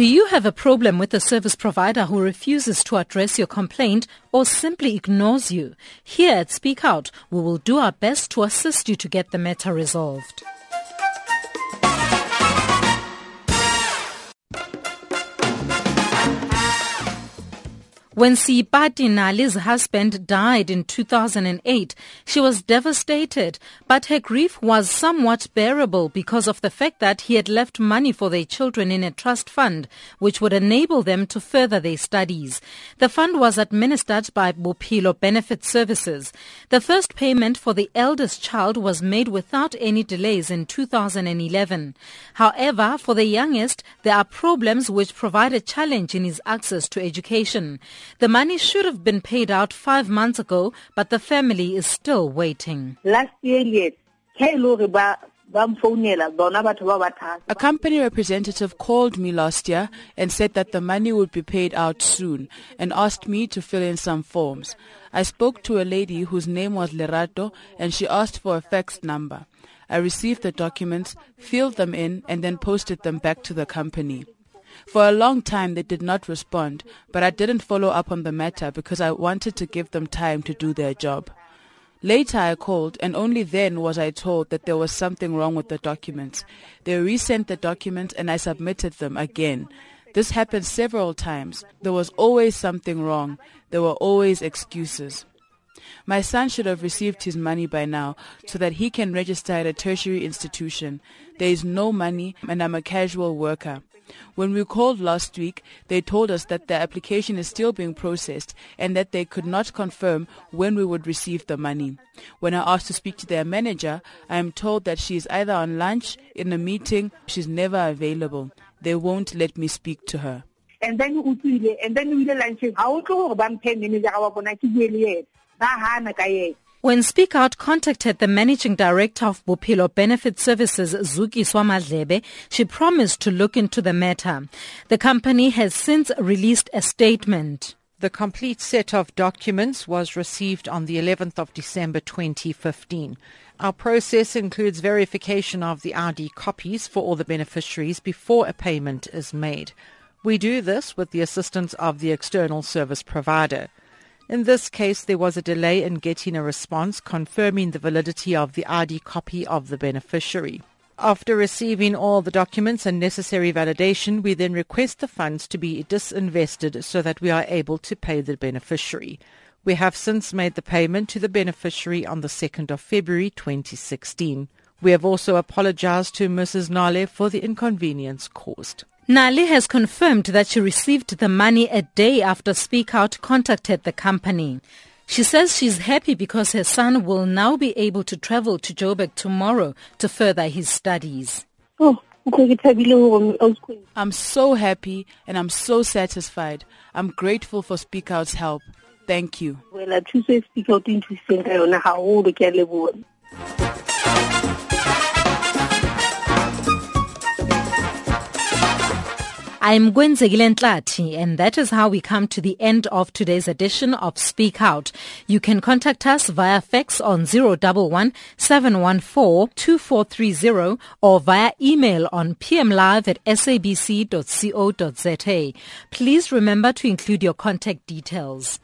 Do you have a problem with a service provider who refuses to address your complaint or simply ignores you? Here at Speak Out, we will do our best to assist you to get the matter resolved. When Sipati Nali's husband died in 2008, she was devastated, but her grief was somewhat bearable because of the fact that he had left money for their children in a trust fund, which would enable them to further their studies. The fund was administered by Bophelo Benefit Services. The first payment for the eldest child was made without any delays in 2011. However, for the youngest, there are problems which provide a challenge in his access to education. The money should have been paid out five months ago, but the family is still waiting. Last year, yes. A company representative called me last year and said that the money would be paid out soon and asked me to fill in some forms. I spoke to a lady whose name was Lerato and she asked for a fax number. I received the documents, filled them in and then posted them back to the company. For a long time they did not respond, but I didn't follow up on the matter because I wanted to give them time to do their job. Later I called and only then was I told that there was something wrong with the documents. They resent the documents and I submitted them again. This happened several times. There was always something wrong. There were always excuses. My son should have received his money by now so that he can register at a tertiary institution. There is no money and I'm a casual worker. When we called last week, they told us that the application is still being processed and that they could not confirm when we would receive the money. When I asked to speak to their manager, I am told that she is either on lunch, in a meeting, she's never available. They won't let me speak to her. And then and then we lunch. How to manager ba hana ka when Speak Out contacted the managing director of Bophelo Benefit Services, Zuki Swamadlebe, she promised to look into the matter. The company has since released a statement. The complete set of documents was received on the 11th of December 2015. Our process includes verification of the ID copies for all the beneficiaries before a payment is made. We do this with the assistance of the external service provider. In this case, there was a delay in getting a response confirming the validity of the ID copy of the beneficiary. After receiving all the documents and necessary validation, we then request the funds to be disinvested so that we are able to pay the beneficiary. We have since made the payment to the beneficiary on the 2nd of February 2016. We have also apologized to Mrs. Nale for the inconvenience caused. Nali has confirmed that she received the money a day after Speak Out contacted the company. She says she's happy because her son will now be able to travel to Joburg tomorrow to further his studies. Oh. I'm so happy and I'm so satisfied. I'm grateful for Speak Out's help. Thank you. I'm Gwenzegile Ntlati, and that is how we come to the end of today's edition of Speak Out. You can contact us via fax on 011 714 2430 or via email on pmlive at sabc.co.za. Please remember to include your contact details.